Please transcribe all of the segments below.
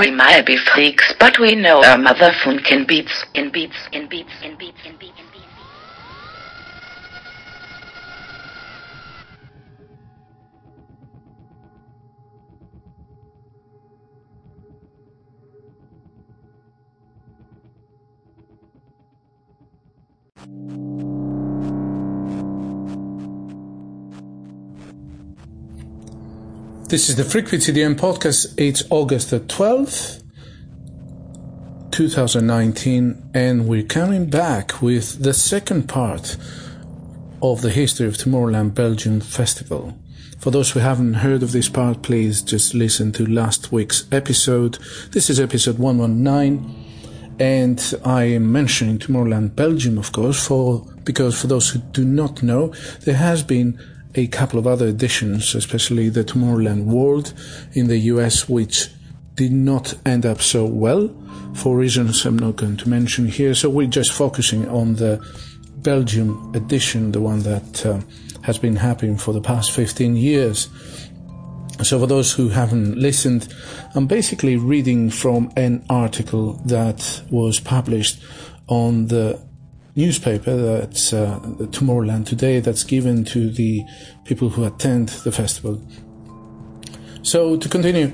We might be freaks, but we know our mother beats, in beats, in beats, in beats, in beats, in beats. This is the Freakbeats EDM podcast. It's August the 12th, 2019, and we're coming back with the second part of the history of Tomorrowland Belgium Festival. For those who haven't heard of this part, please just listen to last week's episode. This is episode 119, and I am mentioning Tomorrowland Belgium, of course, for because for those who do not know, there has been a couple of other editions, especially the Tomorrowland World in the US, which did not end up so well for reasons I'm not going to mention here. So we're just focusing on the Belgium edition, the one that uh, has been happening for the past 15 years. So for those who haven't listened, I'm basically reading from an article that was published on the newspaper that's uh, Tomorrowland Today that's given to the people who attend the festival. So to continue,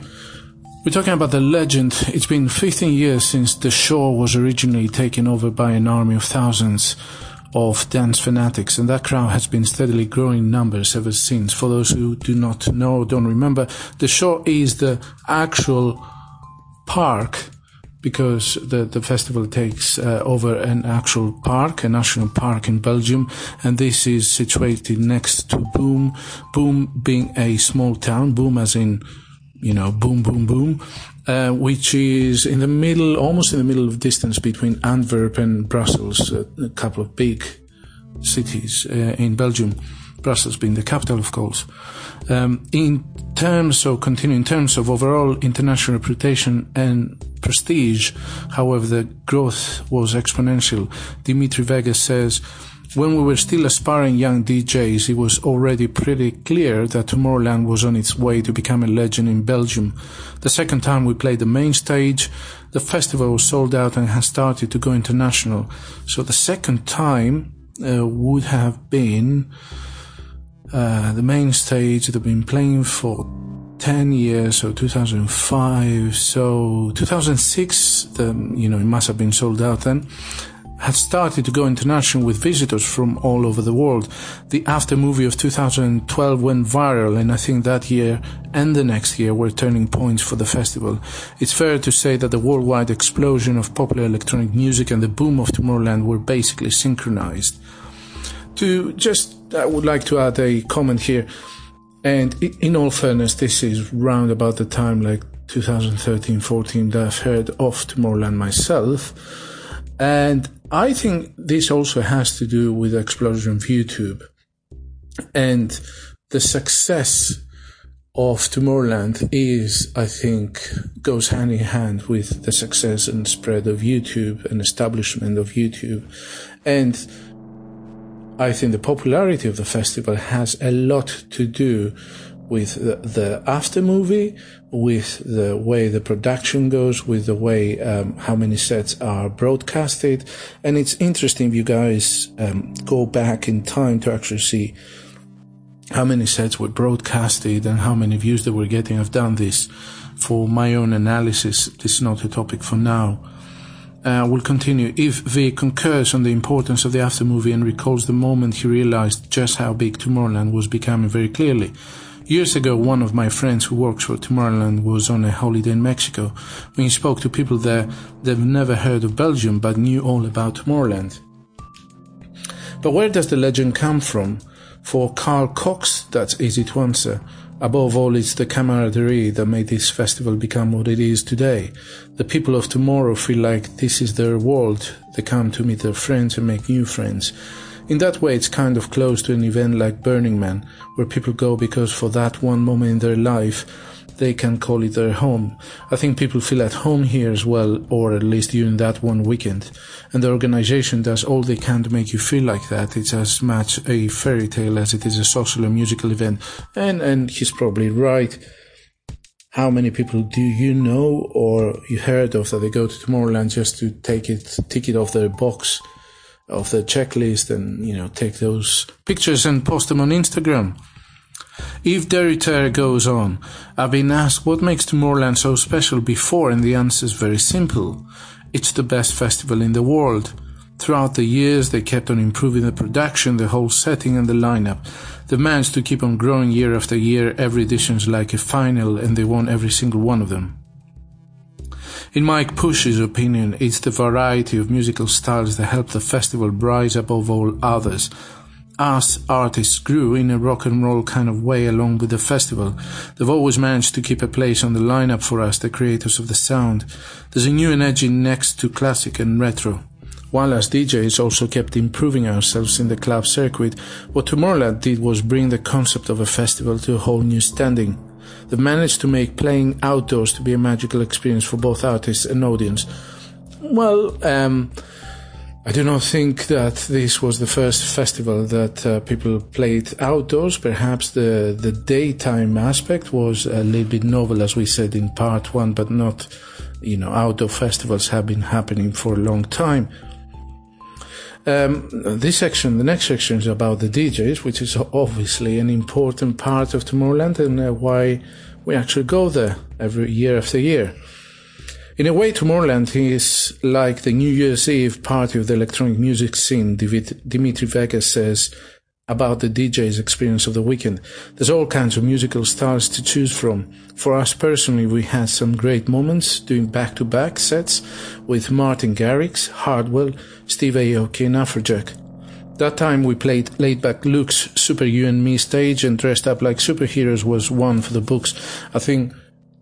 we're talking about the legend. It's been 15 years since the show was originally taken over by an army of thousands of dance fanatics, and that crowd has been steadily growing in numbers ever since. For those who do not know, don't remember, the show is the actual park because the, the festival takes uh, over an actual park, a national park in Belgium, and this is situated next to Boom. Boom being a small town, Boom as in, you know, boom, boom, boom, uh, which is in the middle, almost in the middle of distance between Antwerp and Brussels, a, a couple of big cities uh, in Belgium. Brussels being the capital, of course. Um, in terms of continuing in terms of overall international reputation and prestige, however, the growth was exponential. Dimitri Vegas says, when we were still aspiring young DJs, it was already pretty clear that Tomorrowland was on its way to become a legend in Belgium. The second time we played the main stage, the festival was sold out and has started to go international. So the second time uh, would have been uh, the main stage they've been playing for 10 years, so 2005, so 2006, the, you know, it must have been sold out then, had started to go international with visitors from all over the world. The after movie of 2012 went viral, and I think that year and the next year were turning points for the festival. It's fair to say that the worldwide explosion of popular electronic music and the boom of Tomorrowland were basically synchronized. To just I would like to add a comment here. And in all fairness, this is round about the time like 2013 14 that I've heard of Tomorrowland myself. And I think this also has to do with the explosion of YouTube and the success of Tomorrowland is, I think, goes hand in hand with the success and spread of YouTube and establishment of YouTube. And I think the popularity of the festival has a lot to do with the, the after movie, with the way the production goes, with the way um, how many sets are broadcasted, and it's interesting if you guys um, go back in time to actually see how many sets were broadcasted and how many views they were getting. I've done this for my own analysis. This is not a topic for now uh, will continue. Yves V concurs on the importance of the after movie and recalls the moment he realized just how big Tomorrowland was becoming very clearly. Years ago, one of my friends who works for Tomorrowland was on a holiday in Mexico. When he spoke to people there, they've never heard of Belgium but knew all about Tomorrowland. But where does the legend come from? For Carl Cox, that's easy to answer. Above all, it's the camaraderie that made this festival become what it is today. The people of tomorrow feel like this is their world. They come to meet their friends and make new friends. In that way, it's kind of close to an event like Burning Man, where people go because for that one moment in their life, they can call it their home. I think people feel at home here as well, or at least during that one weekend. And the organization does all they can to make you feel like that. It's as much a fairy tale as it is a social and musical event. And, and he's probably right. how many people do you know or you heard of that they go to Tomorrowland just to take it, tick it off their box, of their checklist and, you know, take those pictures and post them on Instagram? Yves Deruyter goes on, I've been asked what makes Tomorrowland so special before and the answer is very simple. It's the best festival in the world. Throughout the years, they kept on improving the production, the whole setting, and the lineup. They managed to keep on growing year after year, every edition's like a final, and they won every single one of them. In Mike Push's opinion, it's the variety of musical styles that help the festival rise above all others. Us artists grew in a rock and roll kind of way along with the festival. They've always managed to keep a place on the lineup for us, the creators of the sound. There's a new energy next to classic and retro. While as DJs also kept improving ourselves in the club circuit, what Tomorrowland did was bring the concept of a festival to a whole new standing. They managed to make playing outdoors to be a magical experience for both artists and audience. Well, um, I do not think that this was the first festival that uh, people played outdoors. Perhaps the, the daytime aspect was a little bit novel, as we said in part one, but not, you know, outdoor festivals have been happening for a long time. Um, this section, the next section is about the DJs, which is obviously an important part of Tomorrowland and uh, why we actually go there every year after year. In a way, Tomorrowland is like the New Year's Eve party of the electronic music scene, Dimitri Vegas says about the DJ's experience of the weekend. There's all kinds of musical styles to choose from. For us personally, we had some great moments doing back-to-back sets with Martin Garrix, Hardwell, Steve Aoki and Afrojack. That time we played Laid Back Luke's Super You and Me stage and dressed up like superheroes was one for the books. I think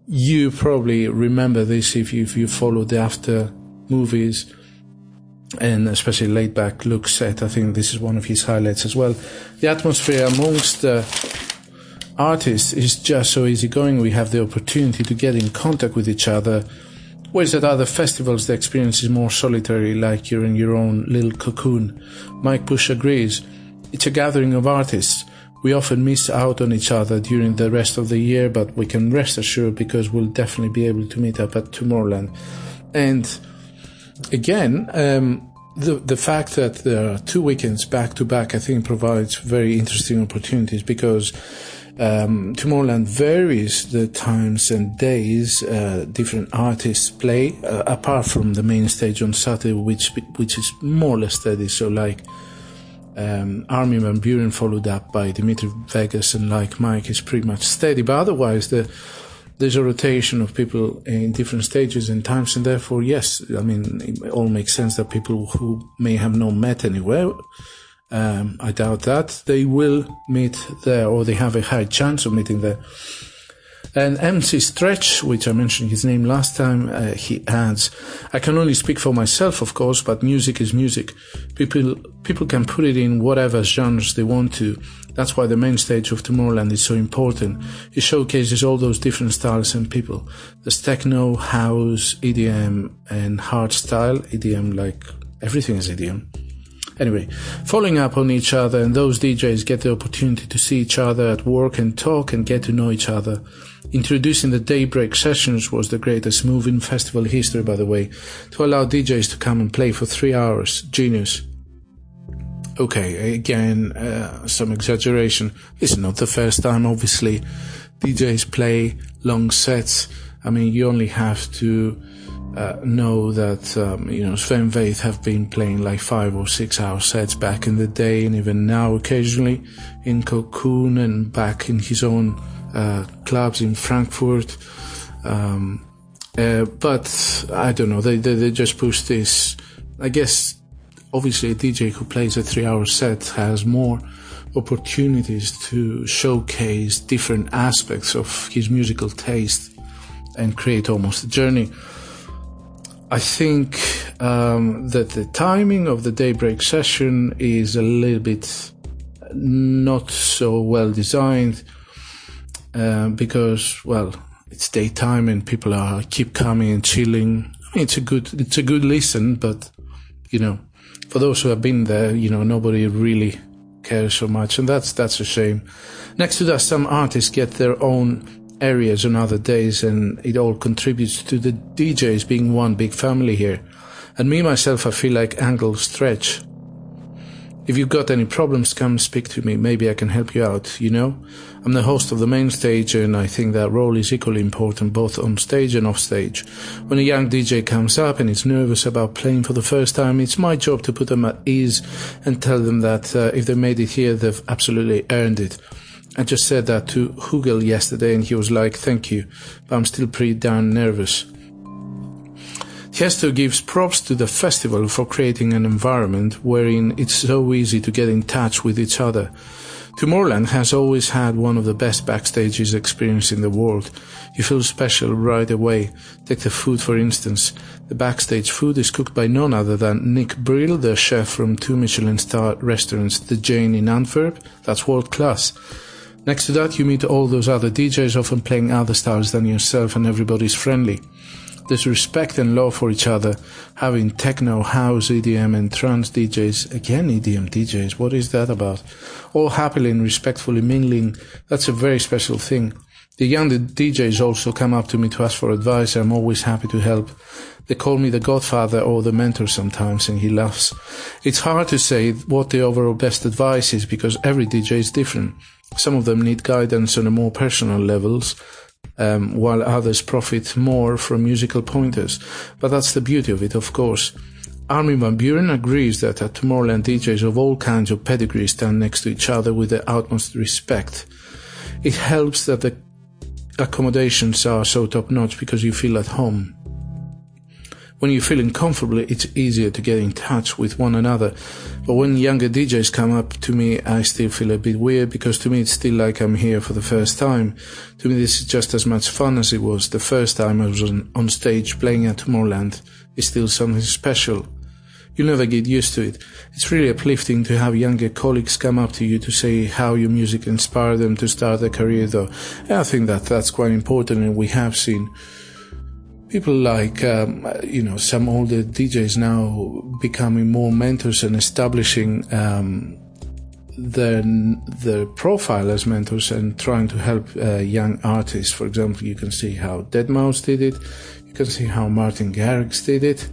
you probably remember this if you, if you followed the after movies and especially Laid Back Luke set. I think this is one of his highlights as well. The atmosphere amongst the artists is just so easygoing. We have the opportunity to get in contact with each other. Whereas at other festivals, the experience is more solitary, like you're in your own little cocoon. Mike Push agrees. It's a gathering of artists. We often miss out on each other during the rest of the year, but we can rest assured because we'll definitely be able to meet up at Tomorrowland. And again, um, the the fact that there are two weekends back to back, I think, provides very interesting opportunities because um, Tomorrowland varies the times and days uh, different artists play, uh, apart from the main stage on Saturday, which which is more or less steady. So, like um, Armin van Buuren, followed up by Dimitri Vegas, and Like Mike is pretty much steady. But otherwise, the there's a rotation of people in different stages and times, and therefore, yes, I mean, it all makes sense that people who may have not met anywhere, um, I doubt that they will meet there, or they have a high chance of meeting there. And MC Stretch, which I mentioned his name last time, uh, he adds, I can only speak for myself, of course, but music is music. People, people can put it in whatever genres they want to. That's why the main stage of Tomorrowland is so important. It showcases all those different styles and people. There's techno, house, EDM, and hardstyle. EDM, like everything is EDM. Anyway, following up on each other and those DJs get the opportunity to see each other at work and talk and get to know each other. Introducing the Daybreak sessions was the greatest move in festival history, by the way, to allow DJs to come and play for three hours. Genius. Okay, again, uh, some exaggeration. It's not the first time, obviously. DJs play long sets. I mean, you only have to uh, know that um, you know Sven Väth have been playing like five or six hour sets back in the day, and even now occasionally in Cocoon and back in his own uh, clubs in Frankfurt. Um, uh, but I don't know. They, they they just push this. I guess obviously a DJ who plays a three hour set has more opportunities to showcase different aspects of his musical taste and create almost a journey. I think um, that the timing of the daybreak session is a little bit not so well designed uh, because, well, it's daytime and people are keep coming and chilling. I mean, it's a good it's a good listen, but you know, for those who have been there, you know, nobody really cares so much, and that's that's a shame. Next to that, some artists get their own areas on other days, and it all contributes to the DJs being one big family here. And me myself, I feel like Angle Stretch. If you've got any problems, come speak to me. Maybe I can help you out, you know? I'm the host of the main stage and I think that role is equally important both on stage and off stage. When a young DJ comes up and is nervous about playing for the first time, it's my job to put them at ease and tell them that uh, if they made it here, they've absolutely earned it. I just said that to Hugel yesterday and he was like, thank you, but I'm still pretty darn nervous. Tiesto gives props to the festival for creating an environment wherein it's so easy to get in touch with each other. Tomorrowland has always had one of the best backstages experience in the world. You feel special right away. Take the food for instance. The backstage food is cooked by none other than Nick Bril, the chef from two Michelin star restaurants, The Jane in Antwerp. That's world class. Next to that, you meet all those other DJs often playing other styles than yourself and everybody's friendly. There's respect and love for each other, having techno, house, EDM, and trance DJs. Again, EDM DJs. What is that about? All happily and respectfully mingling. That's a very special thing. The younger DJs also come up to me to ask for advice. I'm always happy to help. They call me the godfather or the mentor sometimes, and he laughs. It's hard to say what the overall best advice is because every DJ is different. Some of them need guidance on a more personal levels um, while others profit more from musical pointers. But that's the beauty of it, of course. Armin van Buuren agrees that at Tomorrowland DJs of all kinds of pedigree stand next to each other with the utmost respect. It helps that the accommodations are so top notch because you feel at home. When you're feeling comfortable, it's easier to get in touch with one another. But when younger DJs come up to me, I still feel a bit weird because to me it's still like I'm here for the first time. To me, this is just as much fun as it was the first time I was on, on stage playing at Tomorrowland. It's still something special. You'll never get used to it. It's really uplifting to have younger colleagues come up to you to say how your music inspired them to start their career though. And I think that that's quite important and we have seen people like um, you know some older DJs now becoming more mentors and establishing um, their their profile as mentors and trying to help uh, young artists. For example, you can see how Deadmau5 did it. You can see how Martin Garrix did it,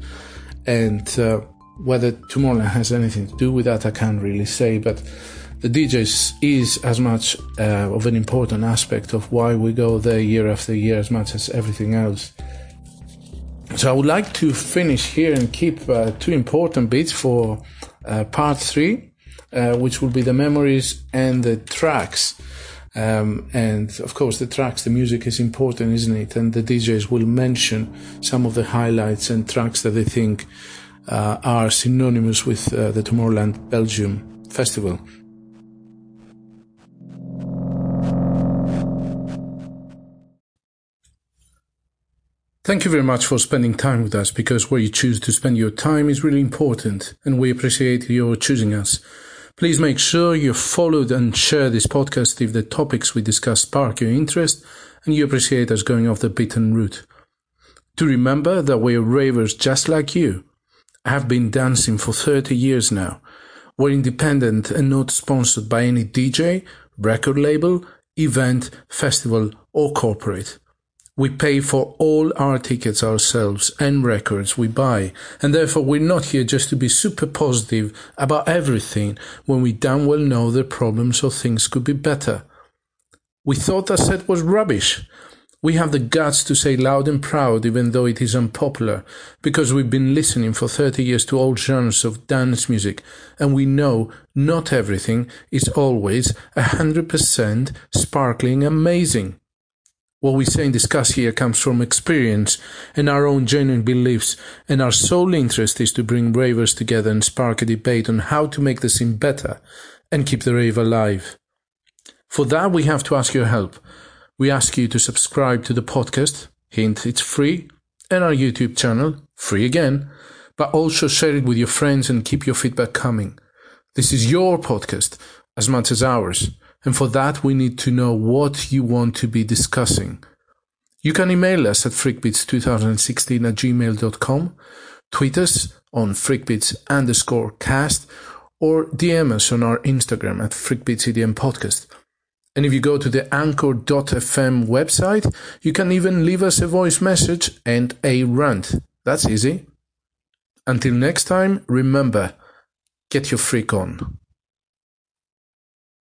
and uh, whether Tomorrowland has anything to do with that, I can't really say, but. The DJs is as much uh, of an important aspect of why we go there year after year as much as everything else. So I would like to finish here and keep uh, two important bits for uh, part three, uh, which will be the memories and the tracks. Um, and of course, the tracks, the music is important, isn't it? And the DJs will mention some of the highlights and tracks that they think uh, are synonymous with uh, the Tomorrowland Belgium festival. Thank you very much for spending time with us because where you choose to spend your time is really important and we appreciate your choosing us. Please make sure you followed and share this podcast if the topics we discuss spark your interest and you appreciate us going off the beaten route. To remember that we're ravers just like you. Have been dancing for 30 years now. We're independent and not sponsored by any DJ, record label, event, festival, or corporate. We pay for all our tickets ourselves and records we buy, and therefore we're not here just to be super positive about everything when we damn well know the problems or things could be better. We thought that set was rubbish. We have the guts to say loud and proud even though it is unpopular, because we've been listening for 30 years to all genres of dance music, and we know not everything is always 100% sparkling amazing. What we say and discuss here comes from experience and our own genuine beliefs, and our sole interest is to bring ravers together and spark a debate on how to make the scene better and keep the rave alive. For that, we have to ask your help. We ask you to subscribe to the podcast, hint, it's free, and our YouTube channel, free again, but also share it with your friends and keep your feedback coming. This is your podcast as much as ours. And for that, we need to know what you want to be discussing. You can email us at freakbeats2016 at gmail.com, tweet us on freakbeats underscore cast, or DM us on our Instagram at freakbeatsEDM podcast. And if you go to the anchor.fm website, you can even leave us a voice message and a rant. That's easy. Until next time, remember, get your freak on.